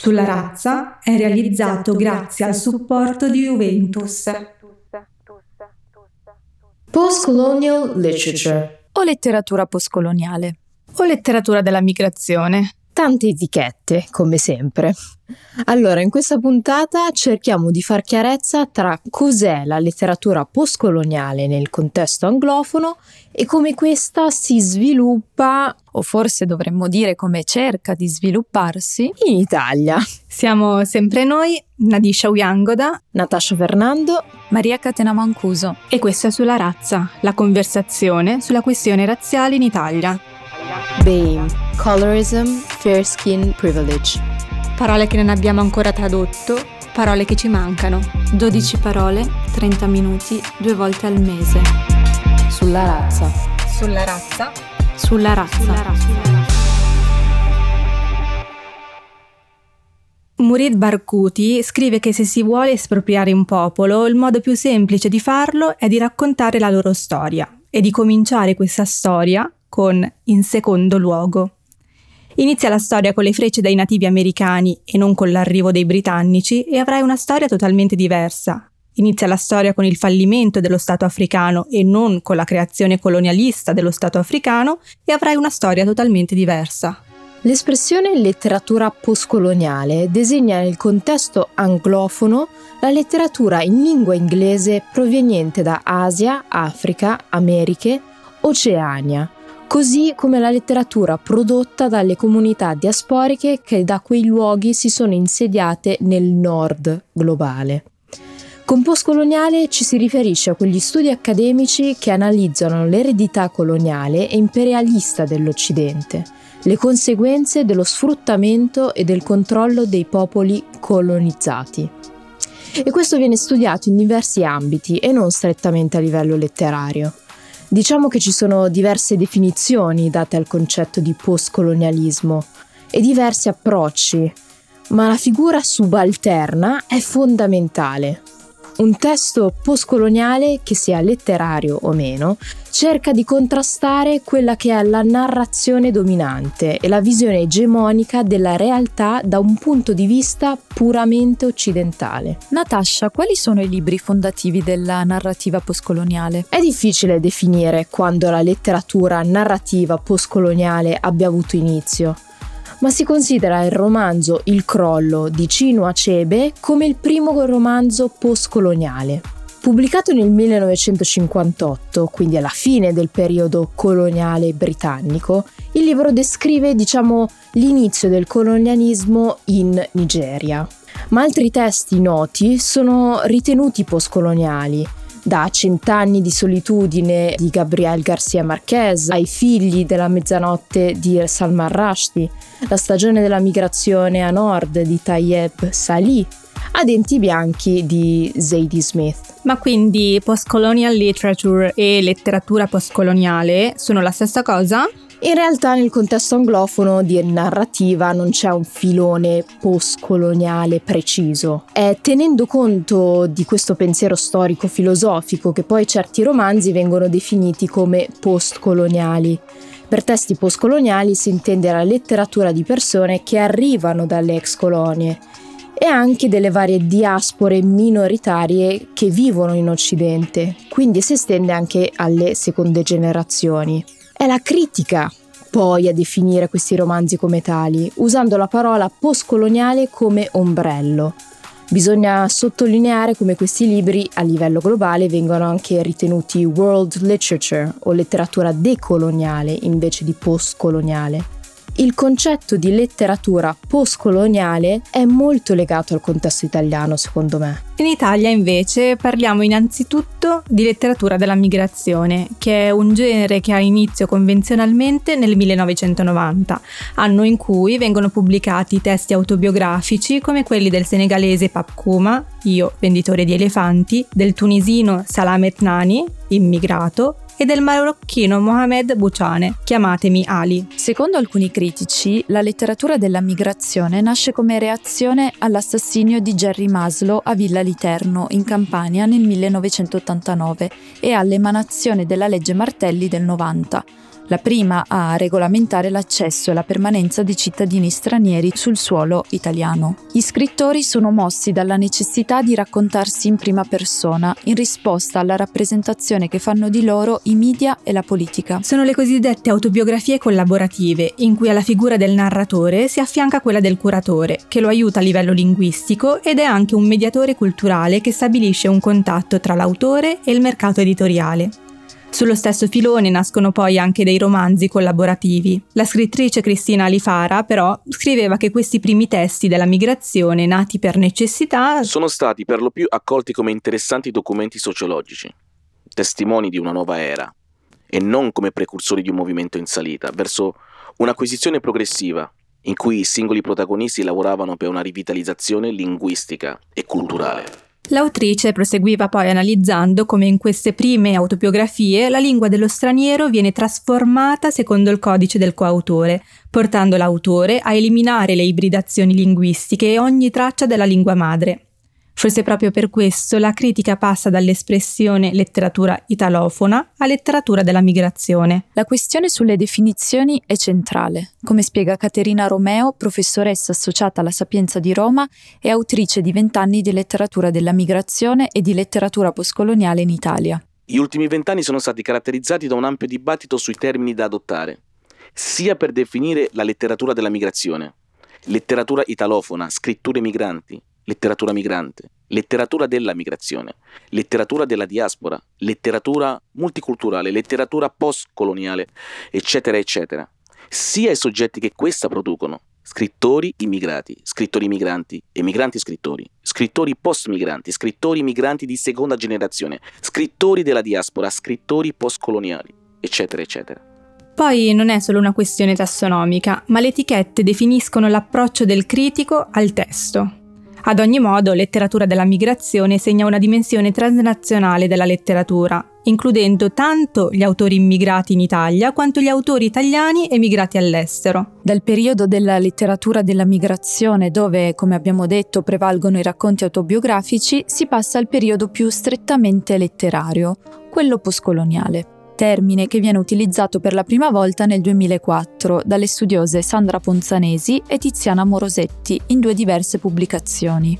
sulla razza è realizzato grazie al supporto di Juventus. Post-colonial literature o letteratura postcoloniale o letteratura della migrazione. Tante etichette, come sempre. Allora, in questa puntata cerchiamo di far chiarezza tra cos'è la letteratura postcoloniale nel contesto anglofono e come questa si sviluppa, o forse dovremmo dire come cerca di svilupparsi, in Italia. Siamo sempre noi, Nadisha Uyangoda, Natascia Fernando, Maria Catena Mancuso. E questa è Sulla Razza, la conversazione sulla questione razziale in Italia. BAME, Colorism, Fair Skin Privilege. Parole che non abbiamo ancora tradotto, parole che ci mancano. 12 parole, 30 minuti, due volte al mese. Sulla razza. Sulla razza. Sulla razza. Sulla razza. Murid Barkuti scrive che se si vuole espropriare un popolo, il modo più semplice di farlo è di raccontare la loro storia e di cominciare questa storia con in secondo luogo. Inizia la storia con le frecce dai nativi americani e non con l'arrivo dei britannici e avrai una storia totalmente diversa. Inizia la storia con il fallimento dello Stato africano e non con la creazione colonialista dello Stato africano e avrai una storia totalmente diversa. L'espressione letteratura postcoloniale designa nel contesto anglofono la letteratura in lingua inglese proveniente da Asia, Africa, Americhe, Oceania, così come la letteratura prodotta dalle comunità diasporiche che da quei luoghi si sono insediate nel nord globale. Con postcoloniale ci si riferisce a quegli studi accademici che analizzano l'eredità coloniale e imperialista dell'Occidente, le conseguenze dello sfruttamento e del controllo dei popoli colonizzati. E questo viene studiato in diversi ambiti e non strettamente a livello letterario. Diciamo che ci sono diverse definizioni date al concetto di postcolonialismo e diversi approcci, ma la figura subalterna è fondamentale. Un testo postcoloniale, che sia letterario o meno, cerca di contrastare quella che è la narrazione dominante e la visione egemonica della realtà da un punto di vista puramente occidentale. Natasha, quali sono i libri fondativi della narrativa postcoloniale? È difficile definire quando la letteratura narrativa postcoloniale abbia avuto inizio ma si considera il romanzo Il crollo di Chinua Achebe come il primo romanzo postcoloniale. Pubblicato nel 1958, quindi alla fine del periodo coloniale britannico, il libro descrive, diciamo, l'inizio del colonialismo in Nigeria. Ma altri testi noti sono ritenuti postcoloniali, da Cent'anni di solitudine di Gabriel Garcia Marquez ai figli della mezzanotte di Salman Rushdie, la stagione della migrazione a nord di Tayeb Salih, a Denti Bianchi di Zadie Smith. Ma quindi post-colonial literature e letteratura postcoloniale sono la stessa cosa? In realtà nel contesto anglofono di narrativa non c'è un filone postcoloniale preciso. È tenendo conto di questo pensiero storico-filosofico che poi certi romanzi vengono definiti come postcoloniali. Per testi postcoloniali si intende la letteratura di persone che arrivano dalle ex colonie e anche delle varie diaspore minoritarie che vivono in Occidente, quindi si estende anche alle seconde generazioni. È la critica poi a definire questi romanzi come tali, usando la parola postcoloniale come ombrello. Bisogna sottolineare come questi libri a livello globale vengono anche ritenuti world literature o letteratura decoloniale invece di postcoloniale il concetto di letteratura postcoloniale è molto legato al contesto italiano, secondo me. In Italia invece parliamo innanzitutto di letteratura della migrazione, che è un genere che ha inizio convenzionalmente nel 1990, anno in cui vengono pubblicati testi autobiografici come quelli del senegalese Pap Kuma, io venditore di elefanti, del tunisino Salamet Nani, immigrato, e del marocchino Mohamed Bouchane, chiamatemi Ali. Secondo alcuni critici, la letteratura della migrazione nasce come reazione all'assassinio di Jerry Maslow a Villa Literno, in Campania, nel 1989 e all'emanazione della legge Martelli del 90. La prima a regolamentare l'accesso e la permanenza di cittadini stranieri sul suolo italiano. Gli scrittori sono mossi dalla necessità di raccontarsi in prima persona in risposta alla rappresentazione che fanno di loro i media e la politica. Sono le cosiddette autobiografie collaborative, in cui alla figura del narratore si affianca quella del curatore, che lo aiuta a livello linguistico ed è anche un mediatore culturale che stabilisce un contatto tra l'autore e il mercato editoriale. Sullo stesso filone nascono poi anche dei romanzi collaborativi. La scrittrice Cristina Alifara, però, scriveva che questi primi testi della migrazione, nati per necessità, sono stati per lo più accolti come interessanti documenti sociologici, testimoni di una nuova era, e non come precursori di un movimento in salita, verso un'acquisizione progressiva in cui i singoli protagonisti lavoravano per una rivitalizzazione linguistica e culturale. L'autrice proseguiva poi analizzando come in queste prime autobiografie la lingua dello straniero viene trasformata secondo il codice del coautore, portando l'autore a eliminare le ibridazioni linguistiche e ogni traccia della lingua madre. Forse proprio per questo la critica passa dall'espressione letteratura italofona a letteratura della migrazione. La questione sulle definizioni è centrale, come spiega Caterina Romeo, professoressa associata alla Sapienza di Roma e autrice di vent'anni di letteratura della migrazione e di letteratura postcoloniale in Italia. Gli ultimi vent'anni sono stati caratterizzati da un ampio dibattito sui termini da adottare, sia per definire la letteratura della migrazione, letteratura italofona, scritture migranti, letteratura migrante, letteratura della migrazione, letteratura della diaspora, letteratura multiculturale, letteratura postcoloniale, eccetera, eccetera. Sia i soggetti che questa producono, scrittori immigrati, scrittori migranti, emigranti scrittori, scrittori post-migranti, scrittori migranti di seconda generazione, scrittori della diaspora, scrittori postcoloniali, eccetera, eccetera. Poi non è solo una questione tassonomica, ma le etichette definiscono l'approccio del critico al testo. Ad ogni modo, letteratura della migrazione segna una dimensione transnazionale della letteratura, includendo tanto gli autori immigrati in Italia quanto gli autori italiani emigrati all'estero. Dal periodo della letteratura della migrazione, dove, come abbiamo detto, prevalgono i racconti autobiografici, si passa al periodo più strettamente letterario, quello postcoloniale termine che viene utilizzato per la prima volta nel 2004 dalle studiose Sandra Ponzanesi e Tiziana Morosetti in due diverse pubblicazioni.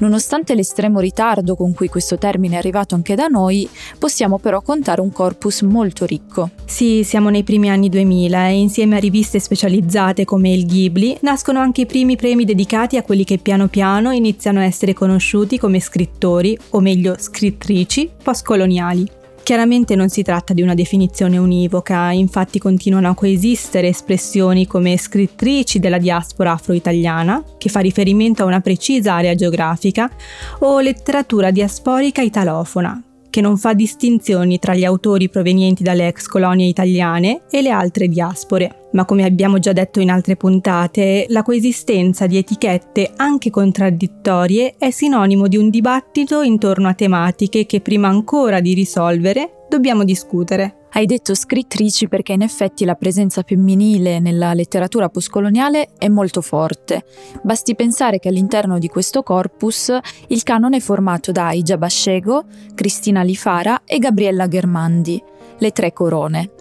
Nonostante l'estremo ritardo con cui questo termine è arrivato anche da noi, possiamo però contare un corpus molto ricco. Sì, siamo nei primi anni 2000 e insieme a riviste specializzate come il Ghibli nascono anche i primi premi dedicati a quelli che piano piano iniziano a essere conosciuti come scrittori, o meglio scrittrici, postcoloniali. Chiaramente non si tratta di una definizione univoca, infatti continuano a coesistere espressioni come scrittrici della diaspora afro-italiana, che fa riferimento a una precisa area geografica, o letteratura diasporica italofona, che non fa distinzioni tra gli autori provenienti dalle ex colonie italiane e le altre diaspore. Ma come abbiamo già detto in altre puntate, la coesistenza di etichette anche contraddittorie è sinonimo di un dibattito intorno a tematiche che prima ancora di risolvere dobbiamo discutere. Hai detto scrittrici perché in effetti la presenza femminile nella letteratura postcoloniale è molto forte. Basti pensare che all'interno di questo corpus il canone è formato da Ija Bascego, Cristina Lifara e Gabriella Germandi, le tre corone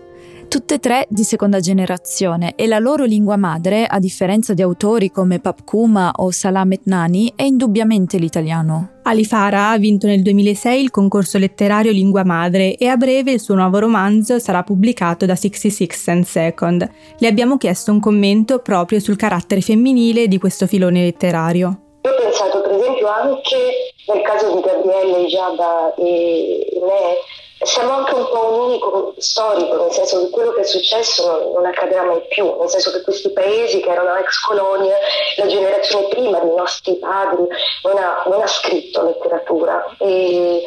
tutte e tre di seconda generazione e la loro lingua madre, a differenza di autori come Papkuma o Salam Etnani, è indubbiamente l'italiano. Ali Farah ha vinto nel 2006 il concorso letterario Lingua Madre e a breve il suo nuovo romanzo sarà pubblicato da 66 and Second. Le abbiamo chiesto un commento proprio sul carattere femminile di questo filone letterario. Io ho pensato per esempio anche nel caso di Gabriele, Ijaba e me, siamo anche un po' un unico storico, nel senso che quello che è successo non, non, accadrà mai più, nel senso che questi paesi che erano ex colonie, la generazione prima dei nostri padri non ha, non ha scritto letteratura e,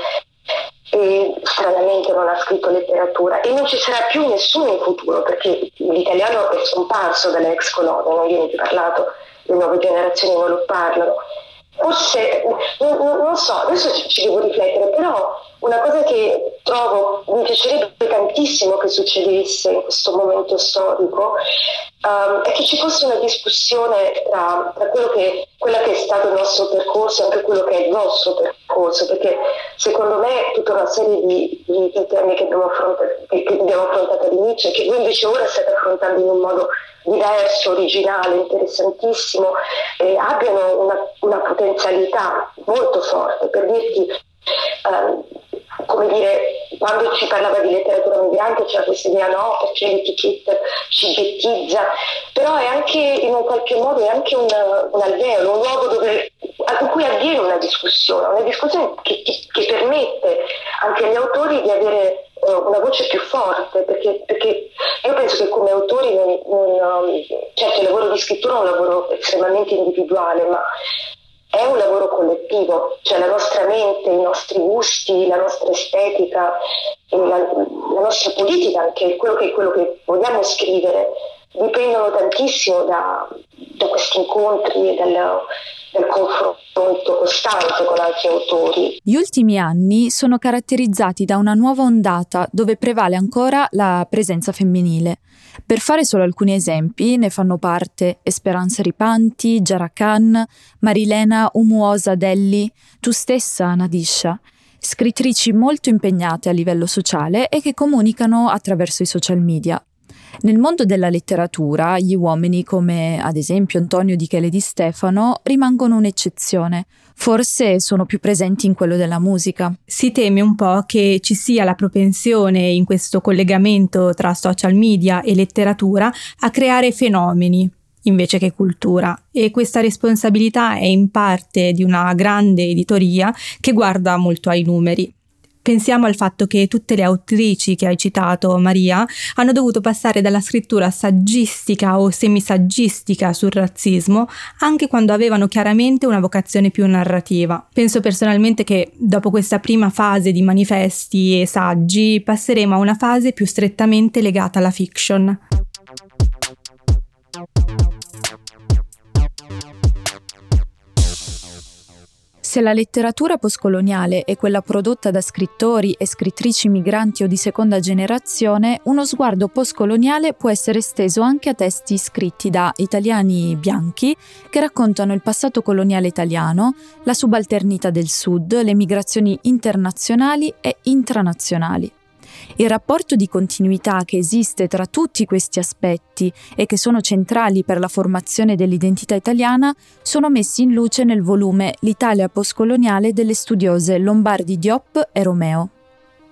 e stranamente non ha scritto letteratura e non ci sarà più nessuno in futuro perché l'italiano è scomparso dalle ex colonie, non viene più parlato, le nuove generazioni non lo parlano. forse, non, non, so, adesso ci, ci, devo riflettere, però una cosa che trovo, mi piacerebbe tantissimo che succedesse in questo momento storico, um, è che ci fosse una discussione tra, tra che, quella che è stato il nostro percorso e anche quello che è il vostro percorso, perché secondo me tutta una serie di, di, di temi che abbiamo, affrontato, che abbiamo affrontato all'inizio e che voi invece ora state affrontando in un modo diverso, originale, interessantissimo, eh, abbiano una, una, potenzialità molto forte. Per dirti, eh, come dire, quando si parlava di letteratura migrante c'era questa idea no, perché l'etichetta ci gettizza, però è anche in un qualche modo anche un, un alveo, un luogo dove, in cui avviene una discussione, una discussione che, che permette anche agli autori di avere eh, una voce più forte, perché, perché, io penso che come autori, non, non, certo il lavoro di scrittura è un lavoro estremamente individuale, ma è un lavoro collettivo, cioè la nostra mente, i nostri gusti, la nostra estetica, la, la nostra politica, anche quello che, quello che vogliamo scrivere, dipendono tantissimo da, da questi incontri e dal, del confronto costante con altri autori. Gli ultimi anni sono caratterizzati da una nuova ondata dove prevale ancora la presenza femminile. Per fare solo alcuni esempi, ne fanno parte Esperanza Ripanti, Jara Khan, Marilena Umuosa Delli, tu stessa Nadisha, scrittrici molto impegnate a livello sociale e che comunicano attraverso i social media. Nel mondo della letteratura, gli uomini come ad esempio Antonio Di Chele di Stefano rimangono un'eccezione. Forse sono più presenti in quello della musica. Si teme un po' che ci sia la propensione in questo collegamento tra social media e letteratura a creare fenomeni invece che cultura e questa responsabilità è in parte di una grande editoria che guarda molto ai numeri. Pensiamo al fatto che tutte le autrici che hai citato, Maria, hanno dovuto passare dalla scrittura saggistica o semisaggistica sul razzismo anche quando avevano chiaramente una vocazione più narrativa. Penso personalmente che dopo questa prima fase di manifesti e saggi passeremo a una fase più strettamente legata alla fiction. Se la letteratura postcoloniale è quella prodotta da scrittori e scrittrici migranti o di seconda generazione, uno sguardo postcoloniale può essere esteso anche a testi scritti da italiani bianchi che raccontano il passato coloniale italiano, la subalternità del Sud, le migrazioni internazionali e intranazionali. Il rapporto di continuità che esiste tra tutti questi aspetti e che sono centrali per la formazione dell'identità italiana sono messi in luce nel volume L'Italia postcoloniale delle studiose Lombardi Diop e Romeo.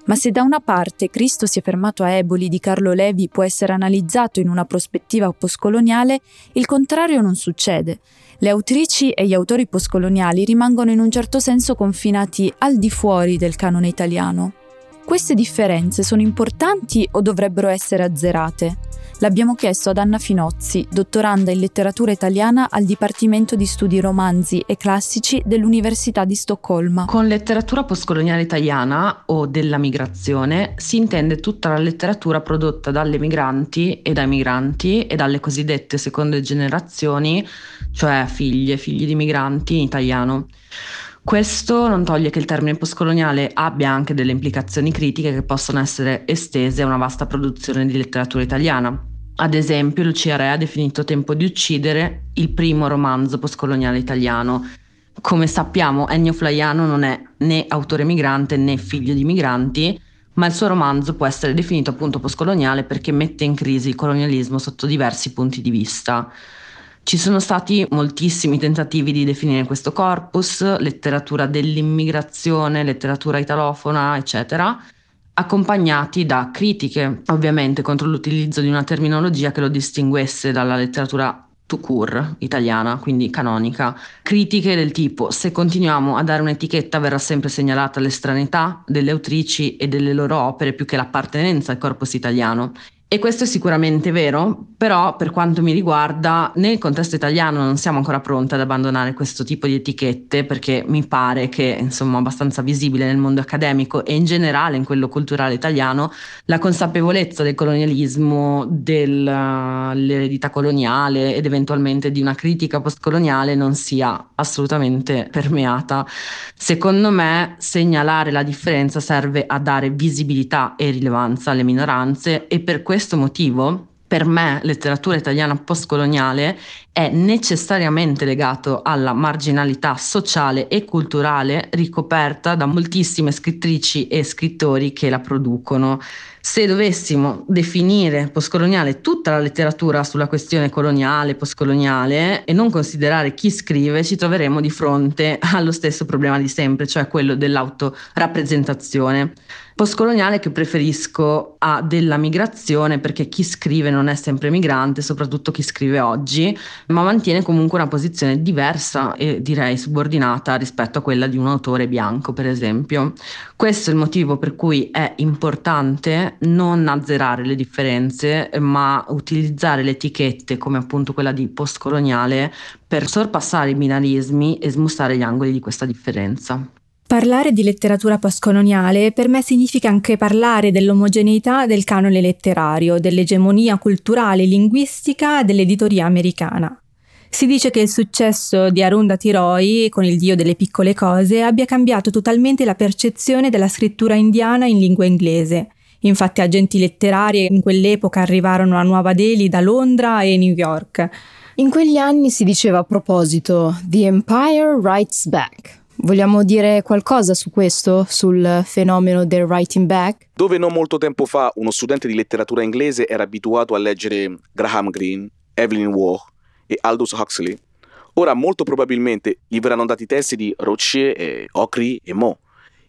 Ma se da una parte Cristo si è fermato a Eboli di Carlo Levi può essere analizzato in una prospettiva postcoloniale, il contrario non succede. Le autrici e gli autori postcoloniali rimangono in un certo senso confinati al di fuori del canone italiano. Queste differenze sono importanti o dovrebbero essere azzerate? L'abbiamo chiesto ad Anna Finozzi, dottoranda in letteratura italiana al Dipartimento di Studi Romanzi e Classici dell'Università di Stoccolma. Con letteratura postcoloniale italiana o della migrazione si intende tutta la letteratura prodotta dalle migranti e dai migranti e dalle cosiddette seconde generazioni, cioè figlie, figli di migranti in italiano. Questo non toglie che il termine postcoloniale abbia anche delle implicazioni critiche che possono essere estese a una vasta produzione di letteratura italiana. Ad esempio, Lucia Re ha definito Tempo di uccidere il primo romanzo postcoloniale italiano. Come sappiamo, Ennio Flaiano non è né autore migrante né figlio di migranti, ma il suo romanzo può essere definito appunto postcoloniale perché mette in crisi il colonialismo sotto diversi punti di vista. Ci sono stati moltissimi tentativi di definire questo corpus, letteratura dell'immigrazione, letteratura italofona, eccetera, accompagnati da critiche, ovviamente, contro l'utilizzo di una terminologia che lo distinguesse dalla letteratura to cure italiana, quindi canonica. Critiche del tipo: se continuiamo a dare un'etichetta verrà sempre segnalata l'estranità delle autrici e delle loro opere più che l'appartenenza al corpus italiano E questo è sicuramente vero, però per quanto mi riguarda, nel contesto italiano non siamo ancora pronti ad abbandonare questo tipo di etichette perché mi pare che, insomma, abbastanza visibile nel mondo accademico e in generale in quello culturale italiano, la consapevolezza del colonialismo, dell'eredità coloniale ed eventualmente di una critica postcoloniale non sia assolutamente permeata. Secondo me, segnalare la differenza serve a dare visibilità e rilevanza alle minoranze e per questo questo motivo, per me, letteratura italiana postcoloniale è necessariamente legato alla marginalità sociale e culturale ricoperta da moltissime scrittrici e scrittori che la producono. Se dovessimo definire postcoloniale tutta la letteratura sulla questione coloniale, postcoloniale e non considerare chi scrive, ci troveremo di fronte allo stesso problema di sempre, cioè quello dell'autorappresentazione postcoloniale che preferisco a della migrazione perché chi scrive non è sempre migrante, soprattutto chi scrive oggi, ma mantiene comunque una posizione diversa e direi subordinata rispetto a quella di un autore bianco, per esempio. Questo è il motivo per cui è importante non azzerare le differenze, ma utilizzare le etichette come appunto quella di postcoloniale per sorpassare i binarismi e smussare gli angoli di questa differenza. Parlare di letteratura postcoloniale per me significa anche parlare dell'omogeneità del canone letterario, dell'egemonia culturale e linguistica dell'editoria americana. Si dice che il successo di Arundhati Roy, con il dio delle piccole cose, abbia cambiato totalmente la percezione della scrittura indiana in lingua inglese. Infatti agenti letterari in quell'epoca arrivarono a Nuova Delhi da Londra e New York. In quegli anni si diceva a proposito The Empire Writes Back, Vogliamo dire qualcosa su questo, sul fenomeno del writing back? Dove non molto tempo fa uno studente di letteratura inglese era abituato a leggere Graham Greene, Evelyn Waugh e Aldous Huxley, ora molto probabilmente gli verranno dati testi di Rocher, e Ocri e Mo,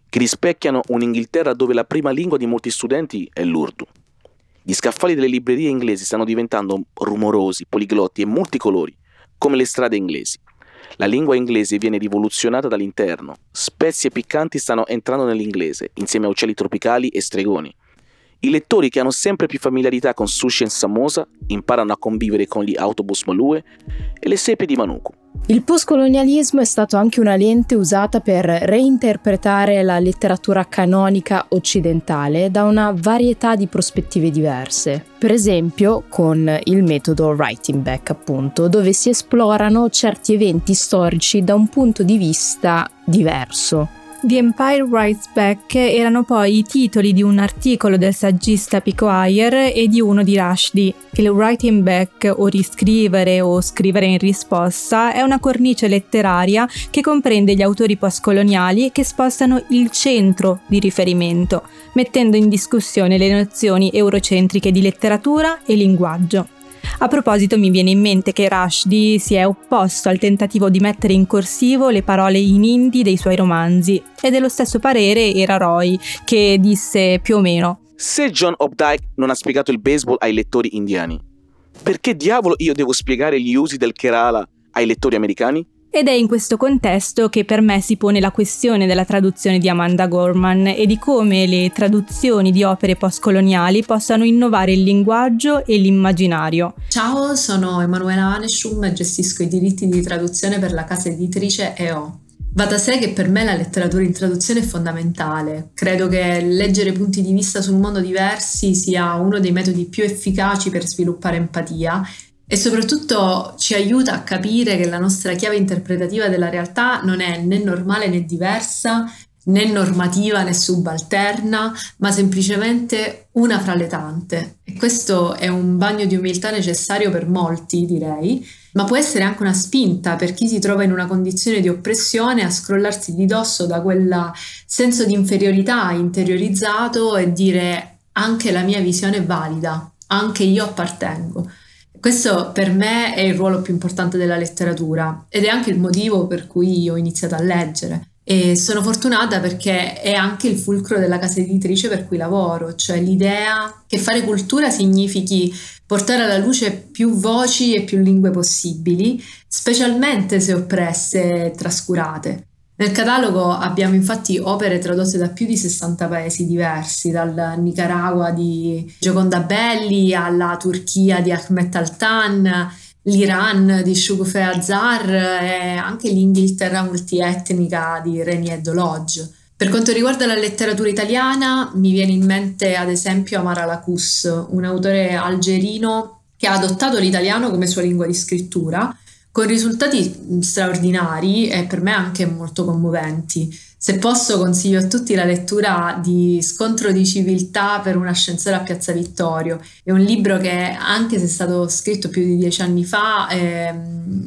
che rispecchiano un'Inghilterra dove la prima lingua di molti studenti è l'urdu. Gli scaffali delle librerie inglesi stanno diventando rumorosi, poliglotti e multicolori, come le strade inglesi. La lingua inglese viene rivoluzionata dall'interno. Spezie piccanti stanno entrando nell'inglese, insieme a uccelli tropicali e stregoni. I lettori che hanno sempre più familiarità con sushi e samosa imparano a convivere con gli autobus malue e le sepe di Manuku. Il postcolonialismo è stato anche una lente usata per reinterpretare la letteratura canonica occidentale da una varietà di prospettive diverse. Per esempio con il metodo writing back, appunto, dove si esplorano certi eventi storici da un punto di vista diverso. The Empire Writes Back erano poi i titoli di un articolo del saggista Pico Ayer e di uno di Rushdie. Il writing back o riscrivere o scrivere in risposta è una cornice letteraria che comprende gli autori postcoloniali che spostano il centro di riferimento, mettendo in discussione le nozioni eurocentriche di letteratura e linguaggio. A proposito mi viene in mente che Rushdie si è opposto al tentativo di mettere in corsivo le parole in hindi dei suoi romanzi e dello stesso parere era Roy che disse più o meno Se John Updike non ha spiegato il baseball ai lettori indiani, perché diavolo io devo spiegare gli usi del Kerala ai lettori americani? Ed è in questo contesto che per me si pone la questione della traduzione di Amanda Gorman e di come le traduzioni di opere postcoloniali possano innovare il linguaggio e l'immaginario. Ciao, sono Emanuela Aneshum e gestisco i diritti di traduzione per la casa editrice EO. Va da sé che per me la letteratura in traduzione è fondamentale. Credo che leggere punti di vista sul mondo diversi sia uno dei metodi più efficaci per sviluppare empatia e soprattutto ci aiuta a capire che la nostra chiave interpretativa della realtà non è né normale né diversa, né normativa né subalterna, ma semplicemente una fra le tante. E questo è un bagno di umiltà necessario per molti, direi, ma può essere anche una spinta per chi si trova in una condizione di oppressione a scrollarsi di dosso da quel senso di inferiorità interiorizzato e dire anche la mia visione è valida, anche io appartengo. Questo per me è il ruolo più importante della letteratura ed è anche il motivo per cui ho iniziato a leggere. E sono fortunata perché è anche il fulcro della casa editrice per cui lavoro, cioè l'idea che fare cultura significhi portare alla luce più voci e più lingue possibili, specialmente se oppresse e trascurate. Nel catalogo abbiamo infatti opere tradotte da più di 60 paesi diversi, dal Nicaragua di Gioconda Belli alla Turchia di Ahmet Altan, l'Iran di Shugufe Azar e anche l'Inghilterra multietnica di Reni Lodge. Per quanto riguarda la letteratura italiana, mi viene in mente ad esempio Amara Lacus, un autore algerino che ha adottato l'italiano come sua lingua di scrittura con risultati straordinari e per me anche molto commoventi. Se posso consiglio a tutti la lettura di Scontro di civiltà per un ascensore a Piazza Vittorio. È un libro che anche se è stato scritto più di dieci anni fa eh,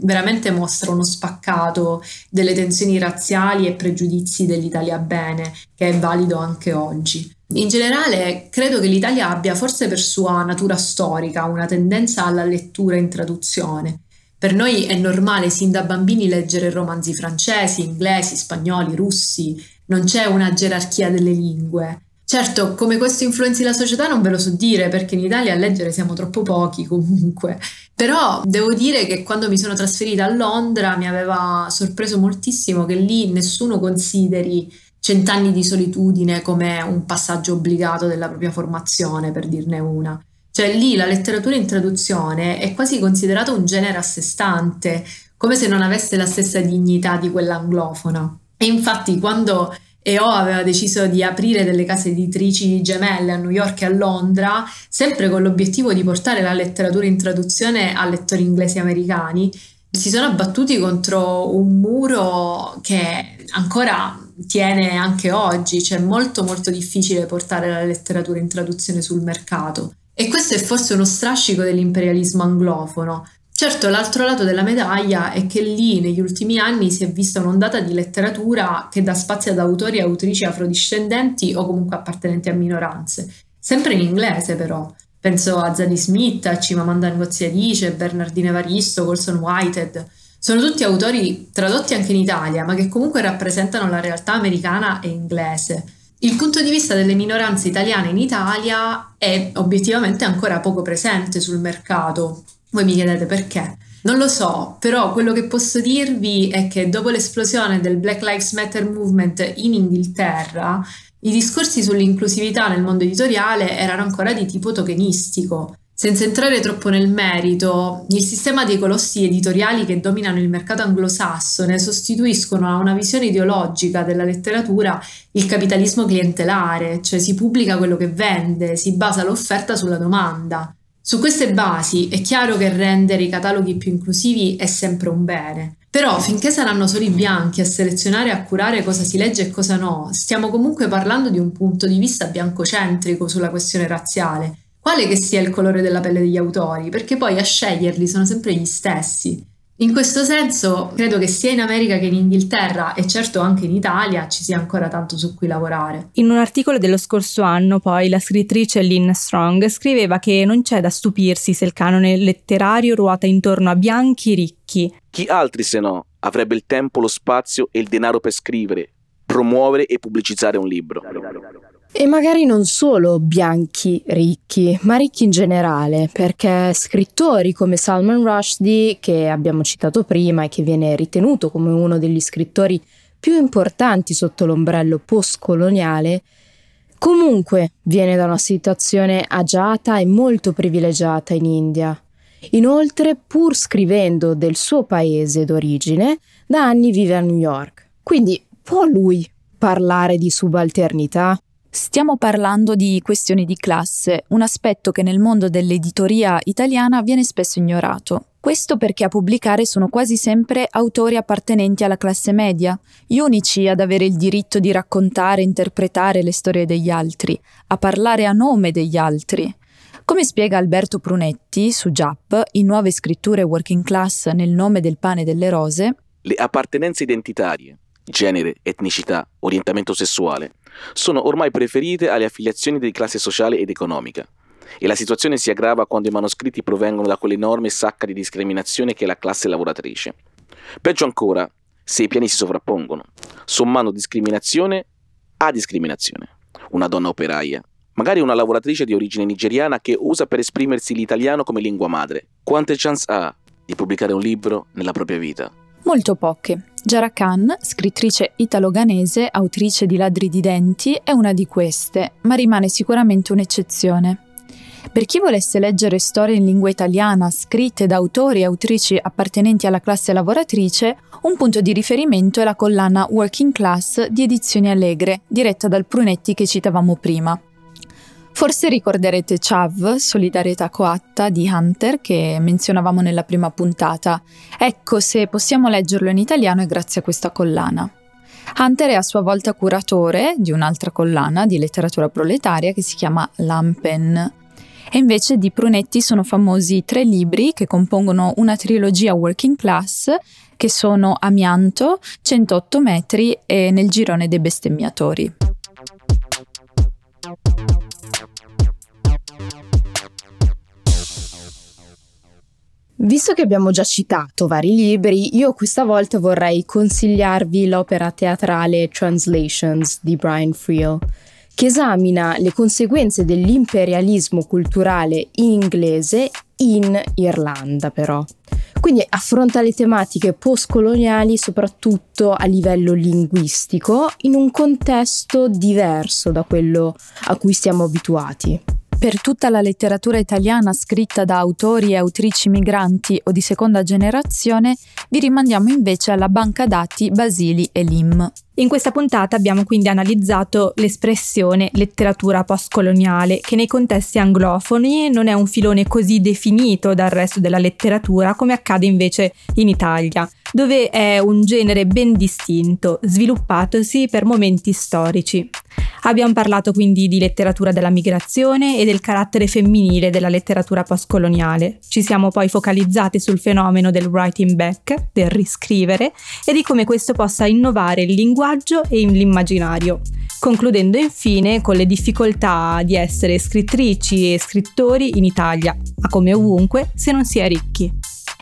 veramente mostra uno spaccato delle tensioni razziali e pregiudizi dell'Italia bene che è valido anche oggi. In generale, credo che l'Italia abbia, forse per sua natura storica, una tendenza alla lettura in traduzione. Per noi è normale sin da bambini leggere romanzi francesi, inglesi, spagnoli, russi, non c'è una gerarchia delle lingue. Certo, come questo influenzi la società non ve lo so dire perché in Italia a leggere siamo troppo pochi comunque, però devo dire che quando mi sono trasferita a Londra mi aveva sorpreso moltissimo che lì nessuno consideri cent'anni di solitudine come un passaggio obbligato della propria formazione, per dirne una. Cioè lì la letteratura in traduzione è quasi considerata un genere a sé stante, come se non avesse la stessa dignità di quella anglofona. E infatti quando EO aveva deciso di aprire delle case editrici gemelle a New York e a Londra, sempre con l'obiettivo di portare la letteratura in traduzione a lettori inglesi americani, si sono abbattuti contro un muro che ancora tiene anche oggi, cioè molto molto difficile portare la letteratura in traduzione sul mercato. E questo è forse uno strascico dell'imperialismo anglofono. Certo, l'altro lato della medaglia è che lì negli ultimi anni si è vista un'ondata di letteratura che dà spazio ad autori e autrici afrodiscendenti o comunque appartenenti a minoranze, sempre in inglese però. Penso a Zadie Smith, a Cimamanda Ngozi Adichie, Bernardine Evaristo, Colson Whitehead. Sono tutti autori tradotti anche in Italia, ma che comunque rappresentano la realtà americana e inglese. Il punto di vista delle minoranze italiane in Italia è obiettivamente ancora poco presente sul mercato. Voi mi chiedete perché? Non lo so, però quello che posso dirvi è che dopo l'esplosione del Black Lives Matter Movement in Inghilterra, i discorsi sull'inclusività nel mondo editoriale erano ancora di tipo tokenistico. Senza entrare troppo nel merito, il sistema dei colossi editoriali che dominano il mercato anglosassone sostituiscono a una visione ideologica della letteratura il capitalismo clientelare, cioè si pubblica quello che vende, si basa l'offerta sulla domanda. Su queste basi è chiaro che rendere i cataloghi più inclusivi è sempre un bene. Però finché saranno solo i bianchi a selezionare e a curare cosa si legge e cosa no, stiamo comunque parlando di un punto di vista biancocentrico sulla questione razziale quale che sia il colore della pelle degli autori, perché poi a sceglierli sono sempre gli stessi. In questo senso, credo che sia in America che in Inghilterra e certo anche in Italia ci sia ancora tanto su cui lavorare. In un articolo dello scorso anno, poi, la scrittrice Lynn Strong scriveva che non c'è da stupirsi se il canone letterario ruota intorno a bianchi ricchi. Chi altri se no avrebbe il tempo, lo spazio e il denaro per scrivere, promuovere e pubblicizzare un libro? E magari non solo bianchi ricchi, ma ricchi in generale, perché scrittori come Salman Rushdie, che abbiamo citato prima e che viene ritenuto come uno degli scrittori più importanti sotto l'ombrello postcoloniale, comunque viene da una situazione agiata e molto privilegiata in India. Inoltre, pur scrivendo del suo paese d'origine, da anni vive a New York. Quindi può lui parlare di subalternità? Stiamo parlando di questioni di classe, un aspetto che nel mondo dell'editoria italiana viene spesso ignorato. Questo perché a pubblicare sono quasi sempre autori appartenenti alla classe media, gli unici ad avere il diritto di raccontare e interpretare le storie degli altri, a parlare a nome degli altri. Come spiega Alberto Prunetti su JAP, in Nuove scritture working class nel nome del pane e delle rose, le appartenenze identitarie, genere, etnicità, orientamento sessuale, sono ormai preferite alle affiliazioni di classe sociale ed economica. E la situazione si aggrava quando i manoscritti provengono da quell'enorme sacca di discriminazione che è la classe lavoratrice. Peggio ancora, se i piani si sovrappongono, sommando discriminazione a discriminazione. Una donna operaia, magari una lavoratrice di origine nigeriana che usa per esprimersi l'italiano come lingua madre. Quante chance ha di pubblicare un libro nella propria vita? Molto poche. Jara Khan, scrittrice italo-ganese, autrice di Ladri di denti, è una di queste, ma rimane sicuramente un'eccezione. Per chi volesse leggere storie in lingua italiana scritte da autori e autrici appartenenti alla classe lavoratrice, un punto di riferimento è la collana Working Class di Edizioni Allegre, diretta dal Prunetti che citavamo prima. Forse ricorderete Chav, Solidarietà Coatta di Hunter, che menzionavamo nella prima puntata. Ecco, se possiamo leggerlo in italiano è grazie a questa collana. Hunter è a sua volta curatore di un'altra collana di letteratura proletaria che si chiama Lampen. E invece di Prunetti sono famosi tre libri che compongono una trilogia working class che sono Amianto, 108 metri e Nel girone dei bestemmiatori. Visto che abbiamo già citato vari libri, io questa volta vorrei consigliarvi l'opera teatrale Translations di Brian Friel, che esamina le conseguenze dell'imperialismo culturale inglese in Irlanda però. Quindi affronta le tematiche postcoloniali soprattutto a livello linguistico in un contesto diverso da quello a cui siamo abituati. Per tutta la letteratura italiana scritta da autori e autrici migranti o di seconda generazione, vi rimandiamo invece alla banca dati Basili e Lim. In questa puntata abbiamo quindi analizzato l'espressione letteratura postcoloniale, che nei contesti anglofoni non è un filone così definito dal resto della letteratura come accade invece in Italia, dove è un genere ben distinto, sviluppatosi per momenti storici. Abbiamo parlato quindi di letteratura della migrazione e del carattere femminile della letteratura postcoloniale. Ci siamo poi focalizzati sul fenomeno del writing back, del riscrivere, e di come questo possa innovare il linguaggio e l'immaginario, concludendo infine con le difficoltà di essere scrittrici e scrittori in Italia, ma come ovunque se non si è ricchi.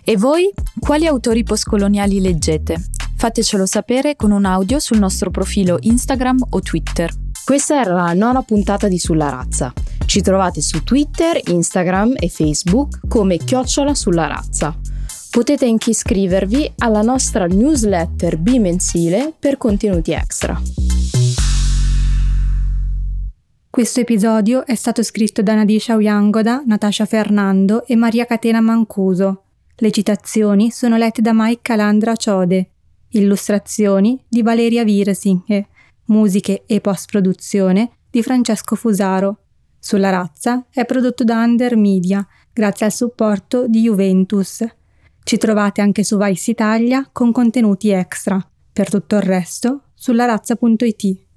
E voi? Quali autori postcoloniali leggete? Fatecelo sapere con un audio sul nostro profilo Instagram o Twitter. Questa era la nona puntata di Sulla Razza. Ci trovate su Twitter, Instagram e Facebook come Chiocciola sulla Razza. Potete anche iscrivervi alla nostra newsletter bimensile per contenuti extra. Questo episodio è stato scritto da Nadisha Uyangoda, Natasha Fernando e Maria Catena Mancuso. Le citazioni sono lette da Mike Calandra Ciode. Illustrazioni di Valeria Virsinghe musiche e post-produzione di Francesco Fusaro. Sulla razza è prodotto da Under Media, grazie al supporto di Juventus. Ci trovate anche su Vice Italia con contenuti extra. Per tutto il resto, sulla razza.it.